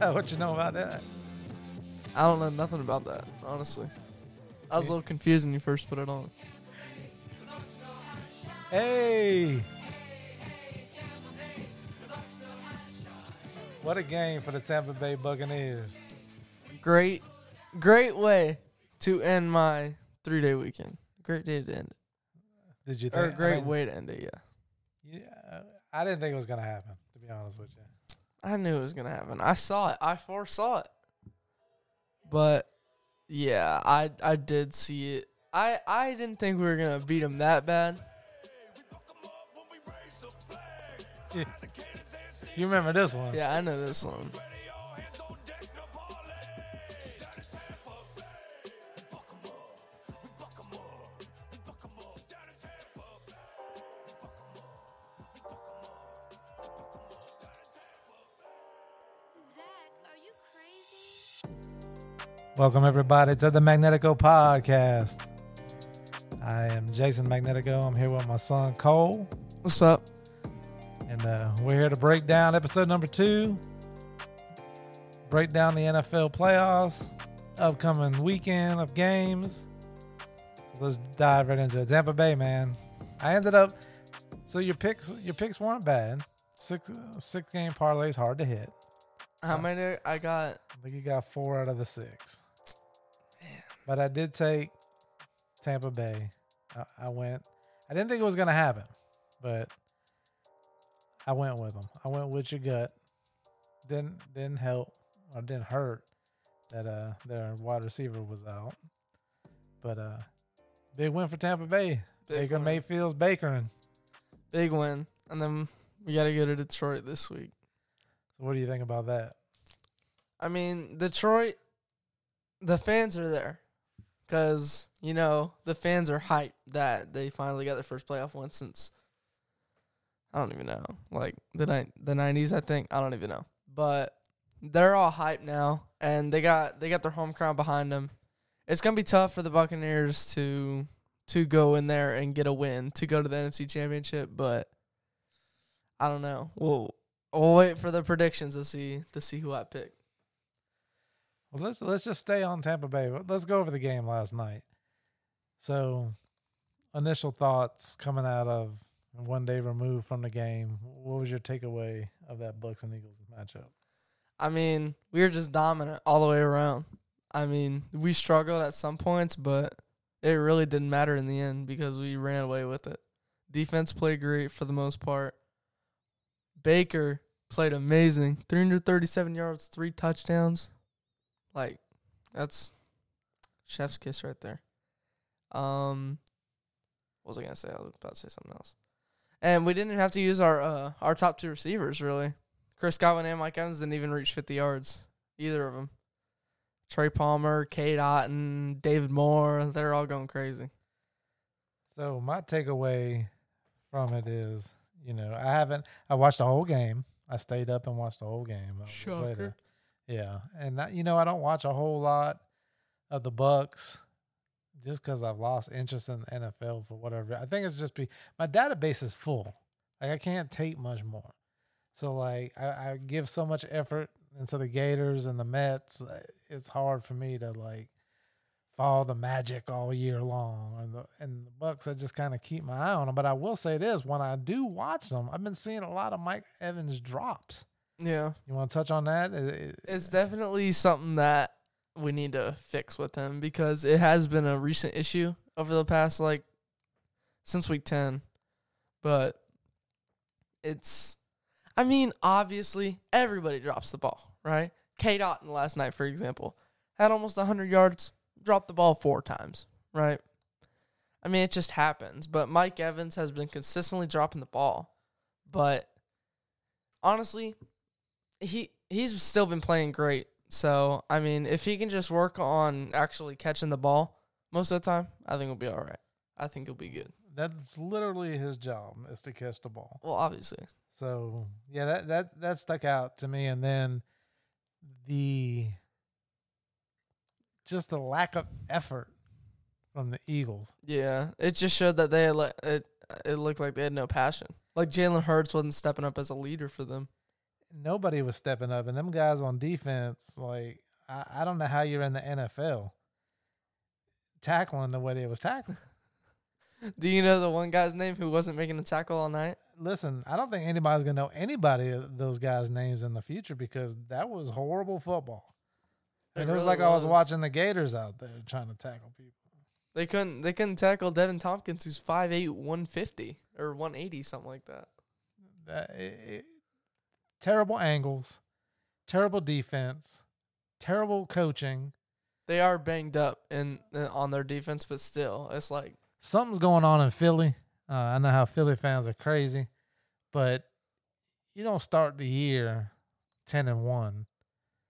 what you know about that? I don't know nothing about that, honestly. I was a little confused when you first put it on. Hey. What a game for the Tampa Bay Buccaneers. Great, great way to end my three day weekend. Great day to end it. Did you Or think? great I mean, way to end it, yeah. Yeah, I didn't think it was gonna happen. To be honest with you. I knew it was gonna happen. I saw it. I foresaw it. But yeah, I I did see it. I I didn't think we were gonna beat them that bad. You remember this one? Yeah, I know this one. Welcome everybody to the Magnetico Podcast. I am Jason Magnetico. I'm here with my son Cole, What's up? and uh, we're here to break down episode number two. Break down the NFL playoffs, upcoming weekend of games. So let's dive right into it. Tampa Bay, man. I ended up. So your picks, your picks weren't bad. Six six game parlays hard to hit. How many I got? I think you got four out of the six. But I did take Tampa Bay. I, I went. I didn't think it was gonna happen, but I went with them. I went with your gut. Didn't didn't help or didn't hurt that uh their wide receiver was out. But uh big win for Tampa Bay. Big Baker win. Mayfield's bakering. Big win. And then we gotta go to Detroit this week. So what do you think about that? I mean, Detroit, the fans are there because you know the fans are hyped that they finally got their first playoff win since I don't even know, like the ni- the nineties. I think I don't even know, but they're all hyped now, and they got they got their home crowd behind them. It's gonna be tough for the Buccaneers to to go in there and get a win to go to the NFC Championship, but I don't know. We'll we'll wait for the predictions to see to see who I pick. Well, let's let's just stay on Tampa Bay. Let's go over the game last night. So, initial thoughts coming out of one day removed from the game. What was your takeaway of that Bucks and Eagles matchup? I mean, we were just dominant all the way around. I mean, we struggled at some points, but it really didn't matter in the end because we ran away with it. Defense played great for the most part. Baker played amazing. 337 yards, three touchdowns. Like, that's chef's kiss right there. Um, what was I gonna say? I was about to say something else. And we didn't have to use our uh, our top two receivers really. Chris Godwin and Mike Evans didn't even reach 50 yards. Either of them. Trey Palmer, Cade Otton, David Moore, they're all going crazy. So, my takeaway from it is, you know, I haven't. I watched the whole game. I stayed up and watched the whole game. Shocker. later. Yeah, and that, you know, I don't watch a whole lot of the Bucks just because I've lost interest in the NFL for whatever. I think it's just be my database is full. Like I can't take much more. So like I, I give so much effort into the Gators and the Mets. uh, It's hard for me to like follow the magic all year long. And the and the Bucks, I just kind of keep my eye on them. But I will say this: when I do watch them, I've been seeing a lot of Mike Evans drops. Yeah. You want to touch on that? It- it- It's definitely something that we need to fix with him because it has been a recent issue over the past like since week 10. But it's I mean, obviously everybody drops the ball, right? K Dot last night, for example, had almost 100 yards, dropped the ball four times, right? I mean, it just happens. But Mike Evans has been consistently dropping the ball. But honestly, he he's still been playing great. So I mean, if he can just work on actually catching the ball most of the time, I think he'll be all right. I think he'll be good. that's literally his job is to catch the ball. Well, obviously, So yeah, that that that stuck out to me, and then the just the lack of effort from the Eagles. yeah. It just showed that they had le- it. It looked like they had no passion. Like Jalen Hurts wasn't stepping up as a leader for them. Nobody was stepping up, and them guys on defense, like I, I don't know how you're in the NFL tackling the way they was tackling. Do you know the one guy's name who wasn't making the tackle all night? Listen, I don't think anybody's gonna know anybody of those guys' names in the future because that was horrible football. It And it was really like I was was. watching the Gators out there trying to tackle people. They couldn't. They couldn't tackle Deven Thompkins, who's 5'8", 150 or one eighty, something like that. That it, it, terrible angles, terrible defense, terrible coaching. They are banged up in, on their defense, but still, it's like Something's going on in Philly. Uh, I know how Philly fans are crazy, but you don't start the year ten and one,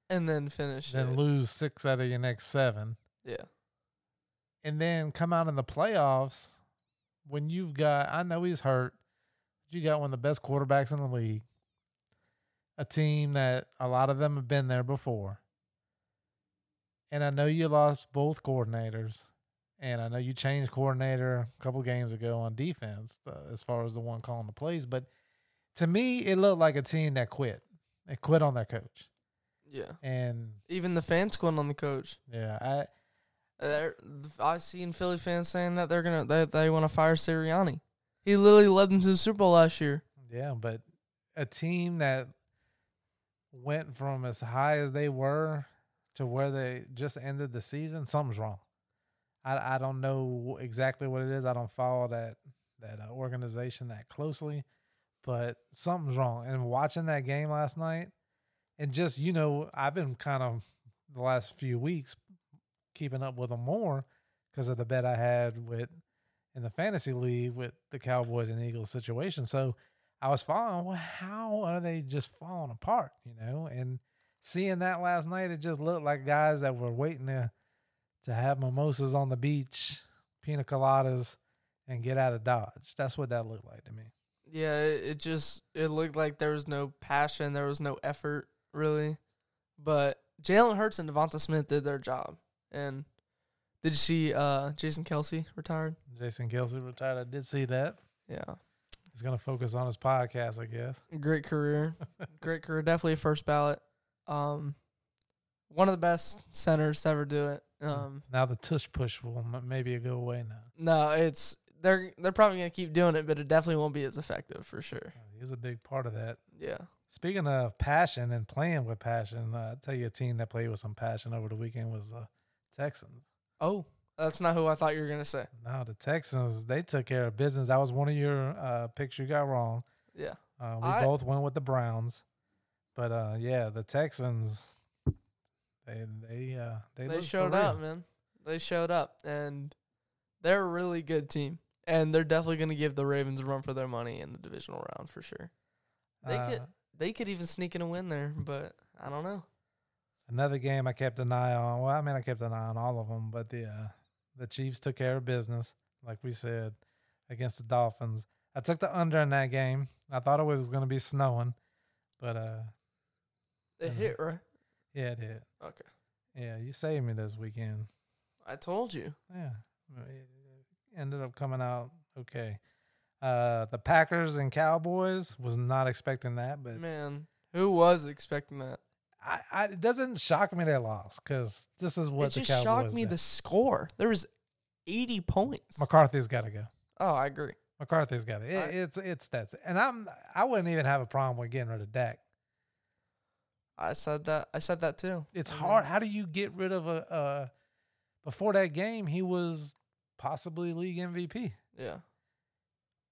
and then finish then it. lose six out of your next seven, Yeah, and then come out in the playoffs when you've got. I know he's hurt. but You got one of the best quarterbacks in the league. A team that a lot of them have been there before. And I know you lost both coordinators. And I know you changed coordinator a couple games ago on defense uh, as far as the one calling the plays. But to me, it looked like a team that quit. They quit on their coach. yeah. And Even the fans quit on the coach. yeah, I They're, I've seen Philly fans saying that they're gonna that they want to fire Sirianni. He literally led them to the Super Bowl last year. Yeah, but a team that went from as high as they were to where they just ended the season, something's wrong. I I don't know exactly what it is. I don't follow that that uh, organization that closely, but something's wrong. And watching that game last night, and just you know, I've been kind of the last few weeks keeping up with them more because of the bet I had with in the fantasy league with the Cowboys and Eagles situation. So I was following, well, how are they just falling apart, you know? And seeing that last night, it just looked like guys that were waiting to to have mimosas on the beach, pina coladas, and get out of Dodge. That's what that looked like to me. Yeah, it, it just it looked like there was no passion, there was no effort really. But Jalen Hurts and Devonta Smith did their job. And did you see uh, Jason Kelce retired? Jason Kelce retired. I did see that. Yeah, He's gonna focus on his podcast, I guess. great career, great career. Definitely a first ballot. Um, one of the best centers to ever do it. Um, now the tush push will m- maybe go away now. no, it's they're they're probably gonna keep doing it, but it definitely won't be as effective for sure. He's a big part of that. Yeah. Speaking of passion and playing with passion, uh, I'll tell you a team that played with some passion over the weekend was the Texans. Oh, that's not who I thought you were gonna say. No, the Texans, they took care of business. That was one of your uh, picks you got wrong. Yeah. Uh, we I- both went with the Browns. But uh, yeah, the Texans, they they uh, they, They showed up, man. They showed up, and they're a really good team. And they're definitely going to give the Ravens a run for their money in the divisional round for sure. They Uh, could they could even sneak in a win there, but I don't know. Another game I kept an eye on. Well, I mean, I kept an eye on all of them, but the uh, the Chiefs took care of business, like we said, against the Dolphins. I took the under in that game. I thought it was going to be snowing, but uh, It hit right. yeah, it did. Okay, Yeah, you saved me this weekend. I told you. Yeah, it ended up coming out okay. Uh, the Packers and Cowboys was not expecting that, but Man, who was expecting that? I, I, it doesn't shock me they lost because this is what it the just Cowboys shocked me do. the score. There was 80 points. McCarthy's got to go. oh, I agree. McCarthy's got it. it I- it's it's that's it. and I'm I wouldn't even have a problem with getting rid of Dak. I said that. I said that too. It's mean, hard. How do you get rid of a uh before that game he was possibly league MVP. Yeah.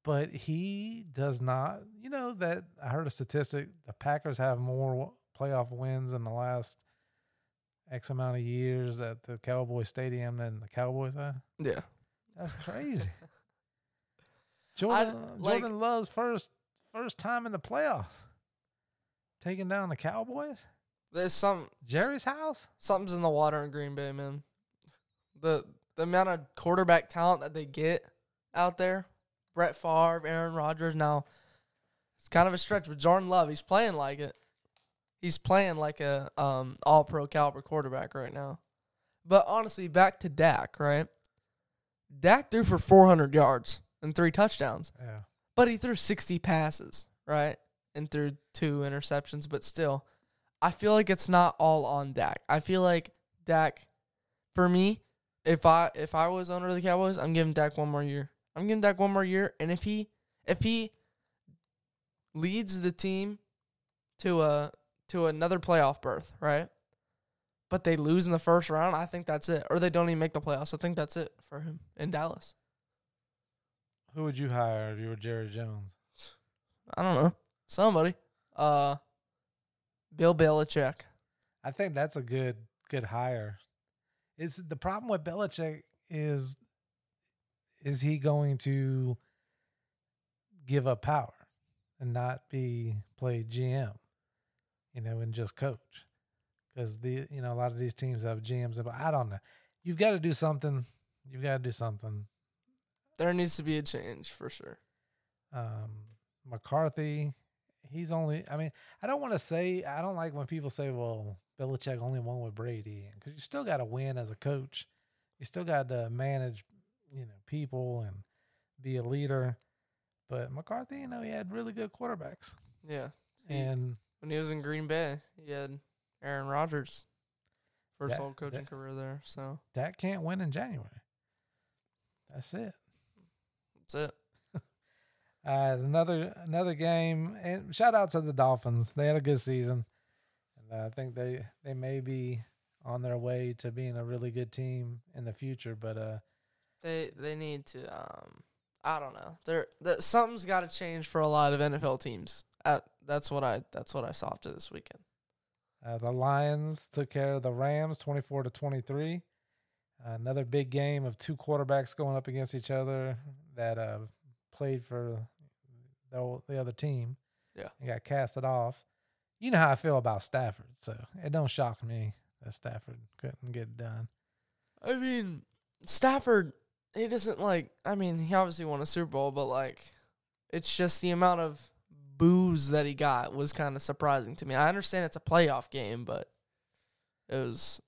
But he does not, you know, that I heard a statistic the Packers have more playoff wins in the last X amount of years at the Cowboy Stadium than the Cowboys have. Yeah. That's crazy. Jordan, like- Jordan Love's first first time in the playoffs, taking down the Cowboys. There's some Jerry's house. something's in the water in Green Bay, man. The the amount of quarterback talent that they get out there, Brett Favre, Aaron Rodgers. Now, it's kind of a stretch, but Jordan Love, he's playing like it. He's playing like a um all pro caliber quarterback right now. But honestly, back to Dak, right? Dak threw for 400 yards and three touchdowns, Yeah, but he threw 60 passes, right? and threw two interceptions, but still, I feel like it's not all on Dak. I feel like Dak, for me, if I if I was owner of the Cowboys, I'm giving Dak one more year. I'm giving Dak one more year, and if he if he leads the team to a to another playoff berth, right? But they lose in the first round, I think that's it. Or they don't even make the playoffs. I think that's it for him in Dallas. Who would you hire if you were Jerry Jones? I don't know. Somebody. Uh Bill Belichick. I think that's a good good hire. It's the problem with Belichick is is he going to give up power and not be play GM, you know, and just coach? Because the you know a lot of these teams have GMs, but I don't know. You've got to do something. You've got to do something. There needs to be a change for sure. Um, McCarthy, he's only. I mean, I don't want to say. I don't like when people say, "Well, Belichick only won with Brady," because you still got to win as a coach. You still got to manage, you know, people and be a leader. But McCarthy, you know, he had really good quarterbacks, Yeah. And when he was in Green Bay, he had Aaron Rodgers. First That- whole coaching that- career there. So that can't win in January. That's it. that's it. Uh, another another game, and shout out to the Dolphins. They had a good season, and I think they they may be on their way to being a really good team in the future. But uh, They they need to um I don't know. There something's got to change for a lot of NFL teams. Uh, that's what I that's what I saw after this weekend. uh, the Lions took care of the Rams, twenty four to twenty three. Another big game of two quarterbacks going up against each other that uh, played for the the other team. Yeah. and got casted off. You know how I feel about Stafford, so it don't shock me that Stafford couldn't get done. I mean, Stafford, he doesn't like. I mean, he obviously won a Super Bowl, but like, it's just the amount of boos that he got was kind of surprising to me. I understand it's a playoff game, but it was.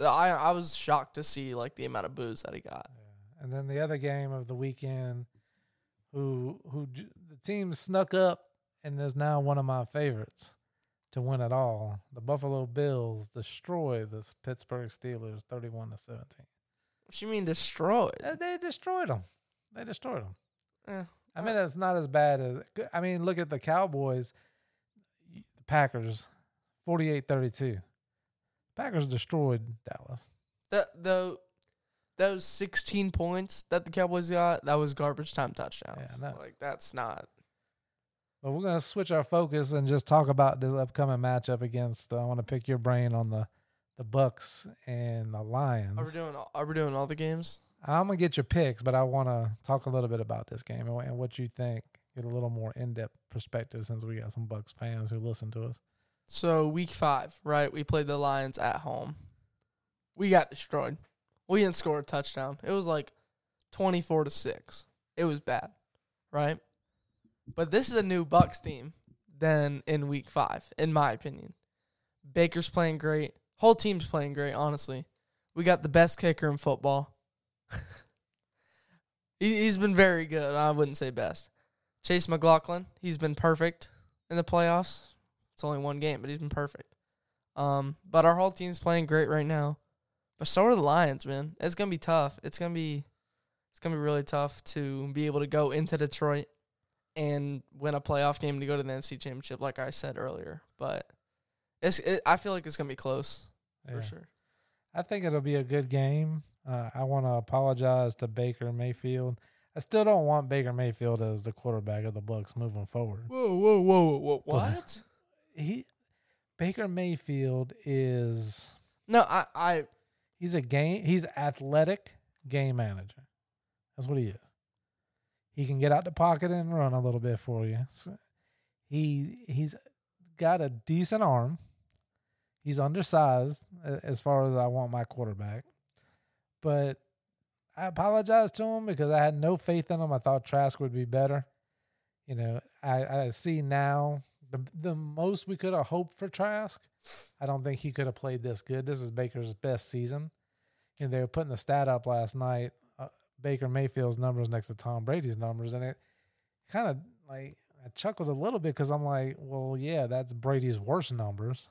I I was shocked to see like the amount of boos that he got. Yeah. And then the other game of the weekend, who who the team snuck up and is now one of my favorites to win it all. The Buffalo Bills destroy the Pittsburgh Steelers, thirty-one to seventeen. What you mean destroyed? Uh, They destroyed them. They destroyed them. Eh, I mean, it's not as bad as. I mean, look at the Cowboys, the Packers, 48-32. Packers destroyed Dallas. that though, those sixteen points that the Cowboys got, that was garbage time touchdowns. Yeah, that- like that's not. But we're gonna switch our focus and just talk about this upcoming matchup against. Uh, I want to pick your brain on the the Bucks and the Lions. Are we doing? Are we doing all the games? I'm gonna get your picks, but I want to talk a little bit about this game and, what you think. Get a little more in depth perspective since we got some Bucks fans who listen to us. So week five, right? We played the Lions at home. We got destroyed. We didn't score a touchdown. It was like twenty four to six. It was bad, right? But this is a new Bucks team than in week five, in my opinion. Baker's playing great. Whole team's playing great, honestly. We got the best kicker in football. he, he's been very good. I wouldn't say best. Chase McLaughlin, he's been perfect in the playoffs. It's only one game, but he's been perfect. Um, but our whole team's playing great right now. But so are the Lions, man. It's gonna be tough. It's gonna be it's gonna be really tough to be able to go into Detroit and win a playoff game to go to the NFC Championship, like I said earlier. But it's it, I feel like it's gonna be close for sure. I think it'll be a good game. Uh, I want to apologize to Baker Mayfield. I still don't want Baker Mayfield as the quarterback of the Bucks moving forward. Whoa, whoa, whoa, whoa! What? He Baker Mayfield is No, I, I he's a game he's athletic game manager. That's what he is. He can get out the pocket and run a little bit for you. So he he's got a decent arm. He's undersized as far as I want my quarterback. But I apologize to him because I had no faith in him. I thought Trask would be better. You know, I, I see now the the most we could have hoped for Trask. I don't think he could have played this good. This is Baker's best season. And they were putting the stat up last night. Uh, Baker Mayfield's numbers next to Tom Brady's numbers, and it kind of like I I chuckled a little bit because I'm like, well, yeah, that's Brady's worst numbers,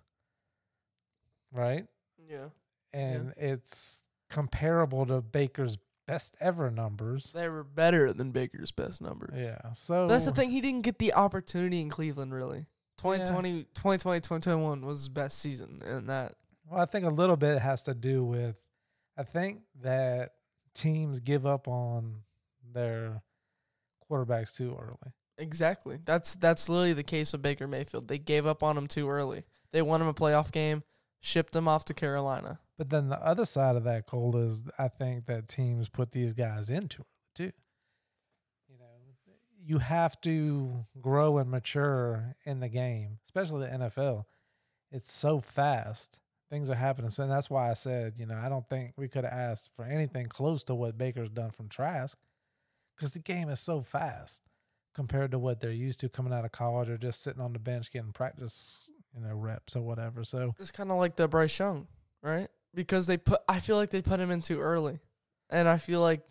right? Yeah. And it's comparable to Baker's best ever numbers. They were better than Baker's best numbers. Yeah. So That's the thing. He didn't get the opportunity in Cleveland, really. 2020, 2020, 2021 was his best season. And that, Well, I think a little bit has to do with, I think that teams give up on their quarterbacks too early. exactly. That's that's literally the case with Baker Mayfield. They gave up on him too early. They won him a playoff game, shipped him off to Carolina. But then the other side of that, Cole is I think that teams put these guys into it too. You know, you have to grow and mature in the game, especially the NFL. It's so fast. Things are happening. So that's why I said, you know, I don't think we could have asked for anything close to what Baker's done from Trask because the game is so fast compared to what they're used to coming out of college or just sitting on the bench getting practice, you know, reps or whatever. So It's kind of like the Bryce Young, right? Because they put, I feel like they put him in too early, and I feel like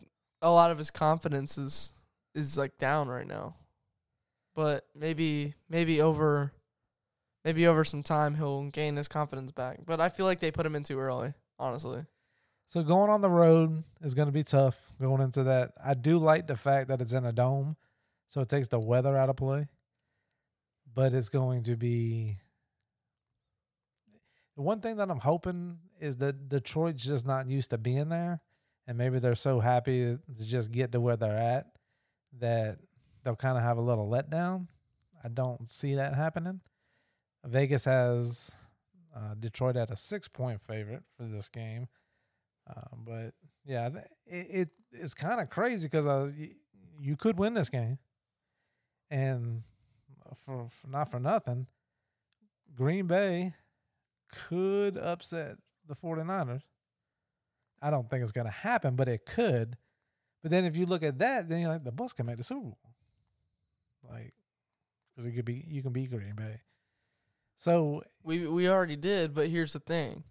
a lot of his confidence is is like down right now. But maybe maybe over, maybe over some time he'll gain his confidence back. But I feel like they put him in too early, honestly. So going on the road is going to be tough going into that. I do like the fact that it's in a dome, so it takes the weather out of play. But it's going to be the one thing that I'm hoping is that Detroit's just not used to being there, and maybe they're so happy to just get to where they're at that they'll kind of have a little letdown. I don't see that happening. Vegas has uh, Detroit at a six point favorite for this game. Um, but yeah, it, it it's kind of crazy because uh, you could win this game, and for, for not for nothing, Green Bay could upset the 49ers. I don't think it's going to happen, but it could. But then if you look at that, then you're like the Bucks can make the Super Bowl, like because it could be you can beat Green Bay. So We we already did, but here's the thing.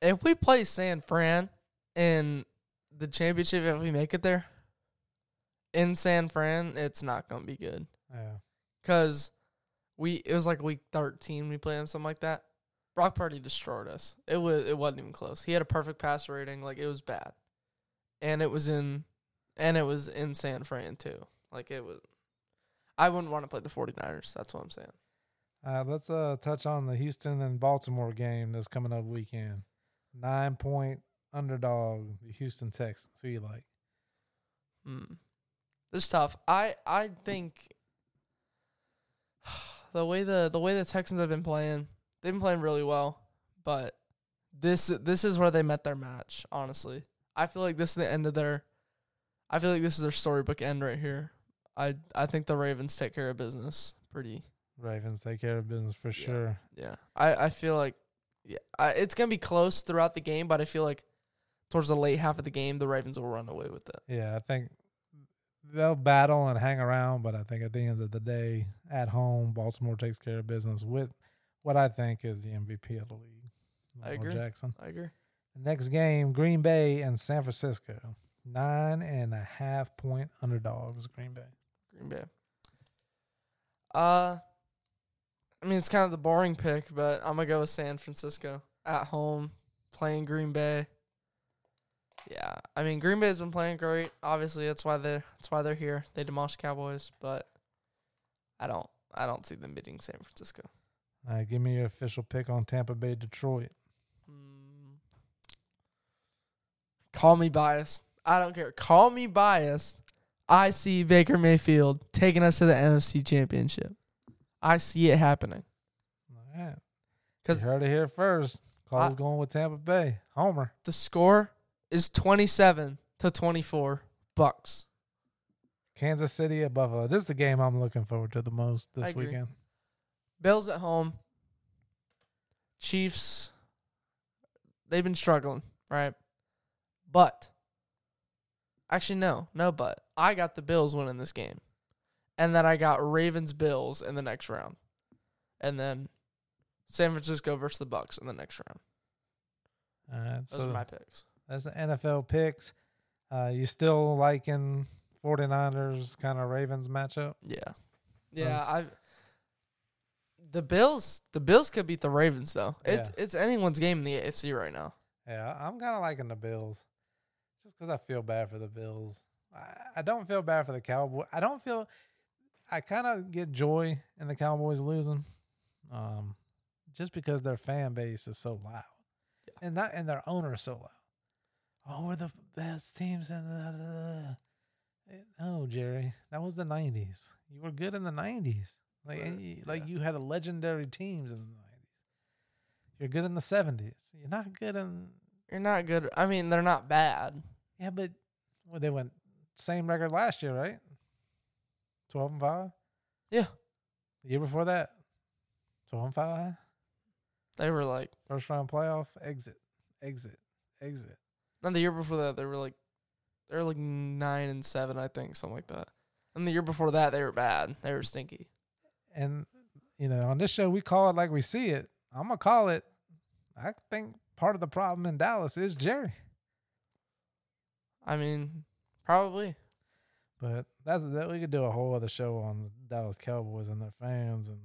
If we play San Fran in the championship, if we make it there, in San Fran, it's not gonna be good. yeah, Cause we it was like week thirteen we played him something like that. Brock Purdy destroyed us. It was it wasn't even close. He had a perfect passer rating, like it was bad, and it was in, and it was in San Fran too. Like it was. I wouldn't want to play the 49ers. That's what I'm saying. Uh, let's uh touch on the Houston and Baltimore game that's coming up weekend. Nine point underdog, the Houston Texans. Who you like? Hmm. This is tough. I I think the way the the way the Texans have been playing, they've been playing really well. But this this is where they met their match. Honestly, I feel like this is the end of their. I feel like this is their storybook end right here. I I think the Ravens take care of business pretty. Ravens take care of business for Yeah. sure. Yeah, I I feel like yeah, I, it's gonna be close throughout the game, but I feel like towards the late half of the game, the Ravens will run away with it. Yeah, I think they'll battle and hang around, but I think at the end of the day, at home, Baltimore takes care of business with what I think is the MVP of the league, I agree. Jackson. I agree. Next game, Green Bay and San Francisco. Nine and a half point underdogs, Green Bay. Green Bay. Uh, I mean, it's kind of the boring pick, but I'm gonna go with San Francisco at home, playing Green Bay. Yeah, I mean, Green Bay's been playing great. Obviously, that's why they're that's why they're here. They demolished Cowboys, but I don't I don't see them beating San Francisco. Right, give me your official pick on Tampa Bay, Detroit. Mm. Call me biased. I don't care. Call me biased. I see Baker Mayfield taking us to the NFC Championship. I see it happening. All right. You Because heard it here first. Cole's I- going with Tampa Bay. Homer. the score is 27 to 24 Bucks. Kansas City at Buffalo. This is the game I'm looking forward to the most this weekend. Bills at home. Chiefs they've been struggling, right? But actually no, no but. I got the Bills winning this game. And then I got Ravens Bills in the next round. And then San Francisco versus the Bucks in the next round. All right, Those so are my picks. that's the NFL picks. Uh, you still liking 49ers kind of Ravens matchup? Yeah. Yeah, I. The Bills, the Bills could beat the Ravens though. It's it's anyone's game in the AFC right now. Yeah, I'm kind of liking the Bills, just because I feel bad for the Bills. I, I don't feel bad for the Cowboys. I don't feel. I kind of get joy in the Cowboys losing, um, just because their fan base is so loud, and that and their owner is so loud. Oh, we're the best teams in the. No, Jerry, that was the '90s. You were good in the '90s. Like, Right, and you- like you had a legendary teams in the '90s. You're good in the '70s. You're not good in You're not good. I mean, they're not bad. yeah, but well, they went same record last year, right? Twelve and five. Yeah. The year before that, twelve and five. They were like, First round playoff exit, exit, exit. and the year before that, they were like, they were like nine and seven, I think, something like that. And the year before that, they were bad. They were stinky. And you know, on this show, we call it like we see it. I'm gonna call it. I think part of the problem in Dallas is Jerry, I mean, probably. but that's that. We could do a whole other show on the Dallas Cowboys and their fans and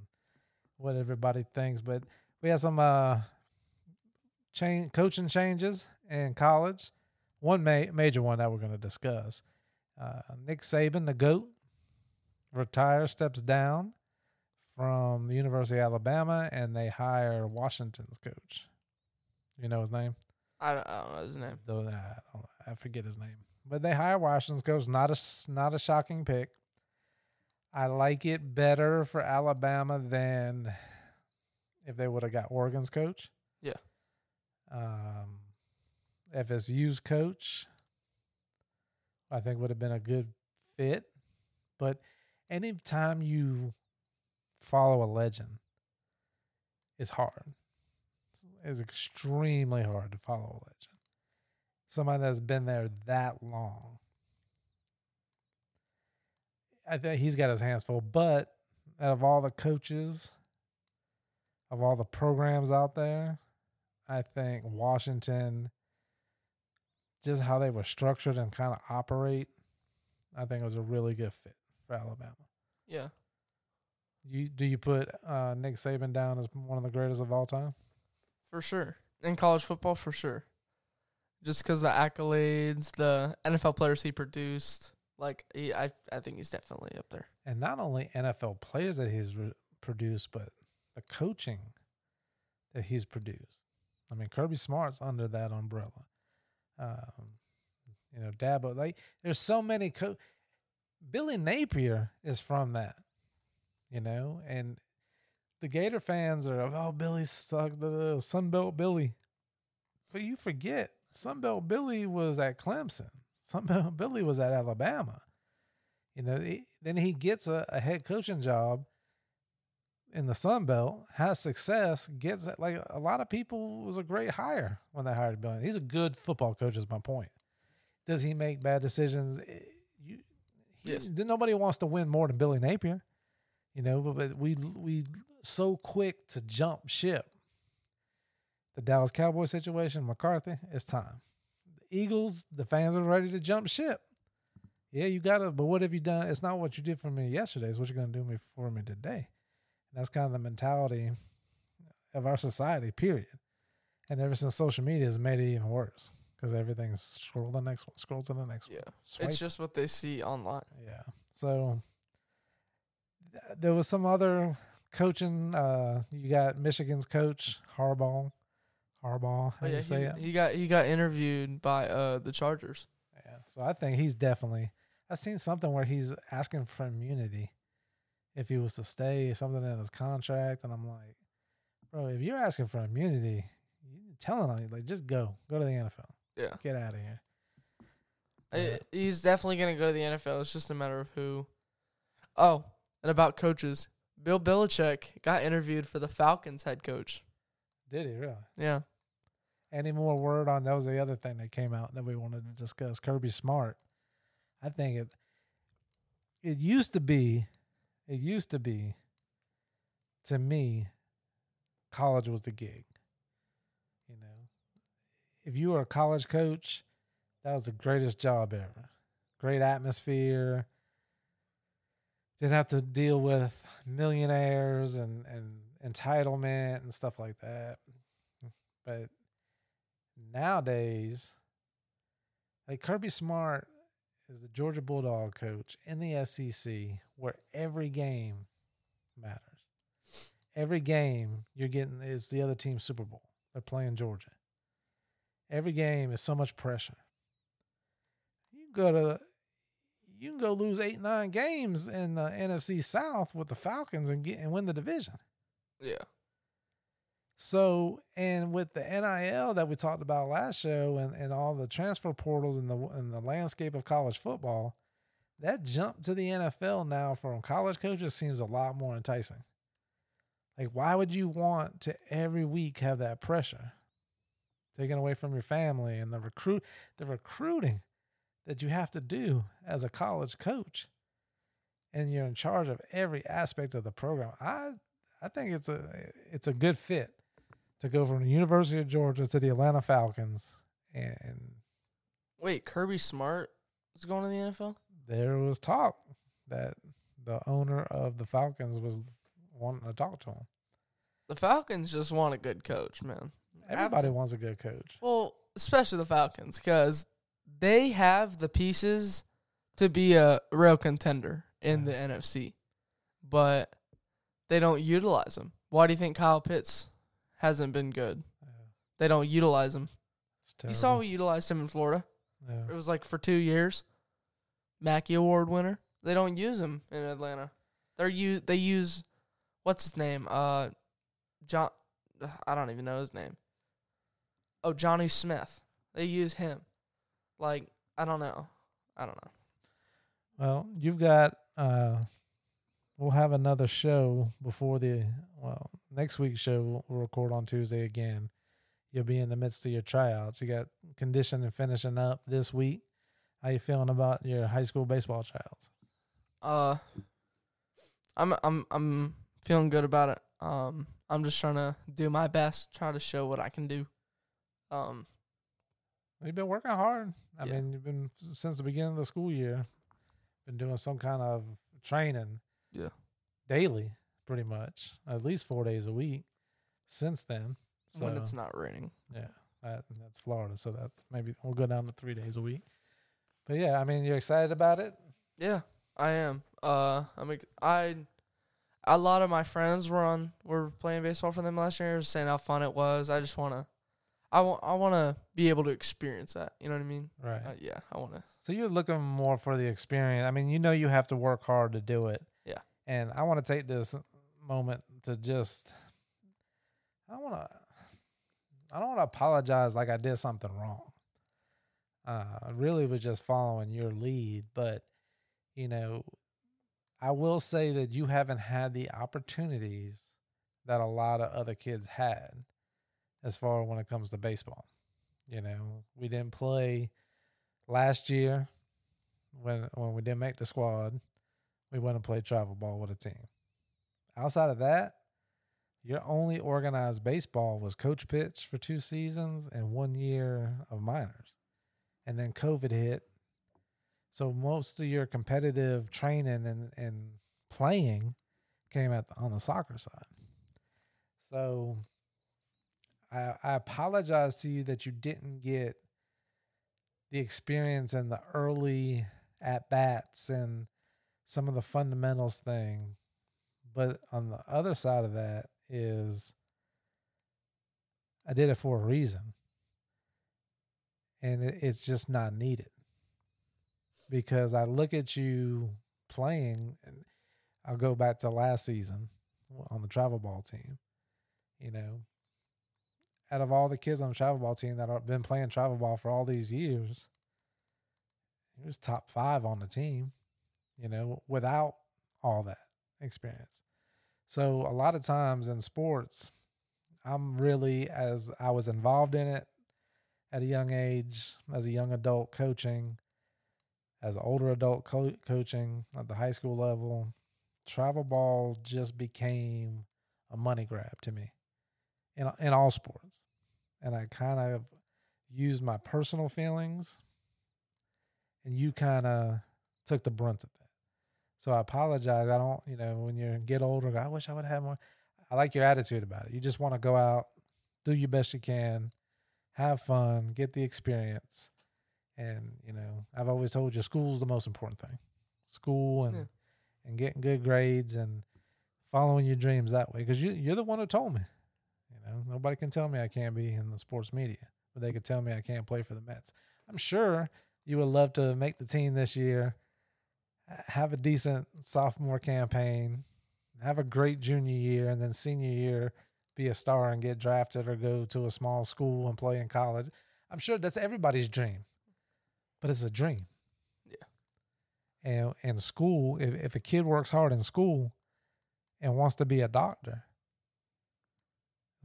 what everybody thinks. But we have some uh change coaching changes in college. One ma- major one that we're going to discuss. Uh, Nick Saban, the goat, retires, steps down from the University of Alabama, and they hire Washington's coach. You know his name? I don't, I don't know his name. Though I, I forget his name, but they hire Washington's coach. Not a not a shocking pick. I like it better for Alabama than if they would have got Oregon's coach. Yeah. Um, FSU's coach, I think would have been a good fit. But anytime you follow a legend, it's hard. It's extremely hard to follow a legend somebody that's been there that long. I think he's got his hands full. But out of all the coaches, of all the programs out there, I think Washington, just how they were structured and kind of operate, I think it was a really good fit for Alabama. Yeah. You do you put uh, Nick Saban down as one of the greatest of all time? For sure. In college football, for sure. Just because the accolades, the NFL players he produced, like he, I, I think he's definitely up there. and not only NFL players that he's re- produced, but the coaching that he's produced. I mean, Kirby Smart's under that umbrella. Um, you know, Dabo. Like, there's so many. Co- Billy Napier is from that. You know, and the Gator fans are, oh, Billy sucked the Sunbelt Billy, but you forget Sunbelt Billy was at Clemson. Sunbelt Billy was at Alabama. You know, he, then he gets a, a head coaching job in the Sun Belt, has success, gets. Like a lot of people was a great hire when they hired Bill. He's a good football coach. Is my point. Does he make bad decisions? Eh, You, he, Yes. Nobody wants to win more than Billy Napier. You know, but, but we we so quick to jump ship. The Dallas Cowboy situation, McCarthy, it's time. The Eagles, the fans are ready to jump ship. Yeah, you got to, but what have you done? It's not what you did for me yesterday, it's what you're going to do me for me today. And that's kind of the mentality of our society, period. And ever since social media has made it even worse because everything's scroll to the next one, scroll to the next one. Yeah. It's just what they see online. yeah. So there was some other coaching. Uh, you got Michigan's coach Harbaugh. Harbaugh, how you yeah, say it? he got he got interviewed by uh the Chargers. Yeah. So I think he's definitely. I've seen something where he's asking for immunity if he was to stay, something in his contract, and I'm like, bro, if you're asking for immunity, you telling on you like just go, go to the NFL, Yeah. get out of here. I- he's definitely gonna go to the NFL. It's just a matter of who. Oh, and about coaches, Bill Belichick got interviewed for the Falcons head coach. Did he really? Yeah. Any more word on that was the other thing that came out that we wanted to discuss. Kirby Smart. I think it it used to be it used to be to me college was the gig. You know. If you were a college coach, that was the greatest job ever. Great atmosphere. Didn't have to deal with millionaires and and entitlement and stuff like that. But nowadays, like Kirby Smart is the Georgia Bulldog coach in the SEC, where every game matters. Every game you're getting is the other team's Super Bowl. They're playing Georgia. Every game is so much pressure. You go to you can go lose eight, nine games in the NFC South with the Falcons and get and win the division. Yeah. So, and with the NIL that we talked about last show and, and all the transfer portals and the and the landscape of college football, that jump to the NFL now from college coaches seems a lot more enticing. Like, why would you want to every week have that pressure taken away from your family and the recruit the recruiting that you have to do as a college coach? And you're in charge of every aspect of the program. I I think it's a it's a good fit to go from the University of Georgia to the Atlanta Falcons, and Wait, Kirby Smart is going to the NFL? there was talk that the owner of the Falcons was wanting to talk to him. The Falcons just want a good coach, man. Everybody wants a good coach. Well, especially the Falcons, because they have the pieces to be a real contender in the NFC, but they don't utilize them. Why do you think Kyle Pitts hasn't been good? They don't utilize him. You saw we utilized him in Florida. Yeah. It was like for two years. Mackey Award winner. They don't use him in Atlanta. They're use they use what's his name? Uh, John. I don't even know his name. Oh, Johnny Smith. They use him. Like I don't know. I don't know. Well, you've got. uh We'll have another show before the well next week's show. We'll, record on Tuesday again. You'll be in the midst of your tryouts. You got conditioning finishing up this week. How you feeling about your high school baseball tryouts? Uh, I'm I'm I'm feeling good about it. Um, I'm just trying to do my best, try to show what I can do. Um, You've been working hard. I Yeah. mean, you've been since the beginning of the school year, been doing some kind of training. Yeah. Daily, pretty much, at least four days a week. Since then, so when it's not raining. yeah, that, that's Florida. So that's maybe we'll go down to three days a week. But yeah, I mean, you're excited about it. Yeah, I am. Uh, I'm. ex- I. A lot of my friends were on were playing baseball for them last year, saying how fun it was. I just wanna, I want I want to be able to experience that. You know what I mean? Right. Uh, yeah, I want to. So you're looking more for the experience. I mean, you know you have to work hard to do it. Yeah. And I want to take this moment to just I want to I don't want to apologize like I did something wrong. Uh I really was just following your lead, but you know, I will say that you haven't had the opportunities that a lot of other kids had as far when it comes to baseball. You know, we didn't play last year when when we didn't make the squad, we went and played travel ball with a team. Outside of that, your only organized baseball was coach pitch for two seasons and one year of minors. And then COVID hit. So most of your competitive training and, and playing came at on the soccer side. So I, I apologize to you that you didn't get the experience and the early at bats and some of the fundamentals thing. But on the other side of that is I did it for a reason. And it, it's just not needed. Because I look at you playing, and I'll go back to last season on the travel ball team. You know, out of all the kids on the travel ball team that have been playing travel ball for all these years, he was top five on the team, you know, without all that experience. So a lot of times in sports, I'm really as I was involved in it at a young age, as a young adult coaching, as an older adult co- coaching at the high school level, travel ball just became a money grab to me in in all sports. And I kind of used my personal feelings and you kind of took the brunt of that. So I apologize. I don't, you know, when you get older, I wish I would have more. I like your attitude about it. You just want to go out, do your best you can, have fun, get the experience. And, you know, I've always told you school's the most important thing. School and Yeah. and getting good grades and following your dreams that way. Because you you're the one who told me. You know, nobody can tell me I can't be in the sports media, but they could tell me I can't play for the Mets. I'm sure you would love to make the team this year, have a decent sophomore campaign, have a great junior year, and then senior year be a star and get drafted or go to a small school and play in college. I'm sure that's everybody's dream, but it's a dream. Yeah. And in school, if, if a kid works hard in school and wants to be a doctor,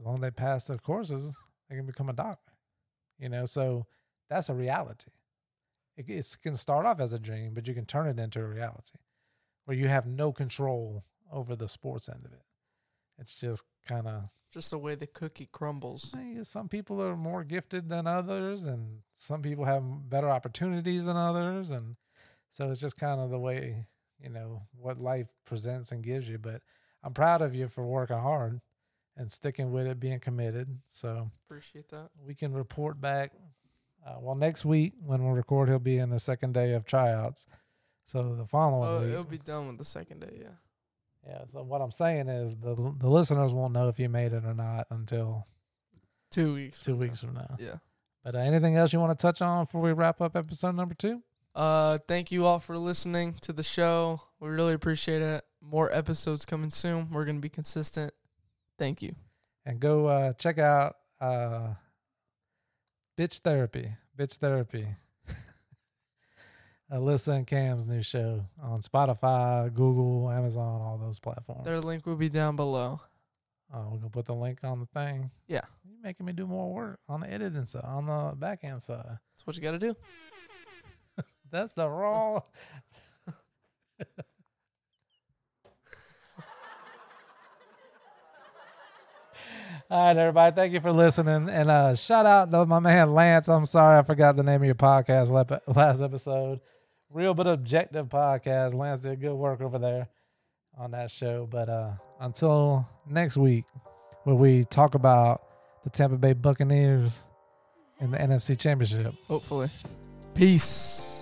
as long as they pass the courses, they can become a doctor. You know, so that's a reality. It, it can start off as a dream, but you can turn it into a reality where you have no control over the sports end of it. It's just kind of Just the way the cookie crumbles. some people are more gifted than others, and some people have better opportunities than others, and so it's just kind of the way you know what life presents and gives you. But I'm proud of you for working hard and sticking with it, being committed. So Appreciate that. we can report back. Uh, well, next week when we record, he'll be in the second day of tryouts. So the following Oh, week, it'll be done with the second day. Yeah. yeah. So what I'm saying is the the listeners won't know if you made it or not until Two weeks. two from weeks from now. now. Yeah. But uh, anything else you want to touch on before we wrap up episode number two? Uh, thank you all for listening to the show. We really appreciate it. More episodes coming soon. We're gonna be consistent. Thank you. And go uh, check out uh, Bitch Therapy. Bitch Therapy. Alyssa and Cam's new show on Spotify, Google, Amazon, all those platforms. Their link will be down below. Oh, we're gonna put the link on the thing. Yeah. You're making me do more work on the editing side, on the back end side. That's what you got to do. That's the raw. All right, everybody. Thank you for listening. And uh, shout out to my man Lance. I'm sorry I forgot the name of your podcast last episode. Real but objective podcast. Lance did good work over there on that show. But uh, until next week, where we talk about the Tampa Bay Buccaneers in the NFC Championship. Hopefully. Peace.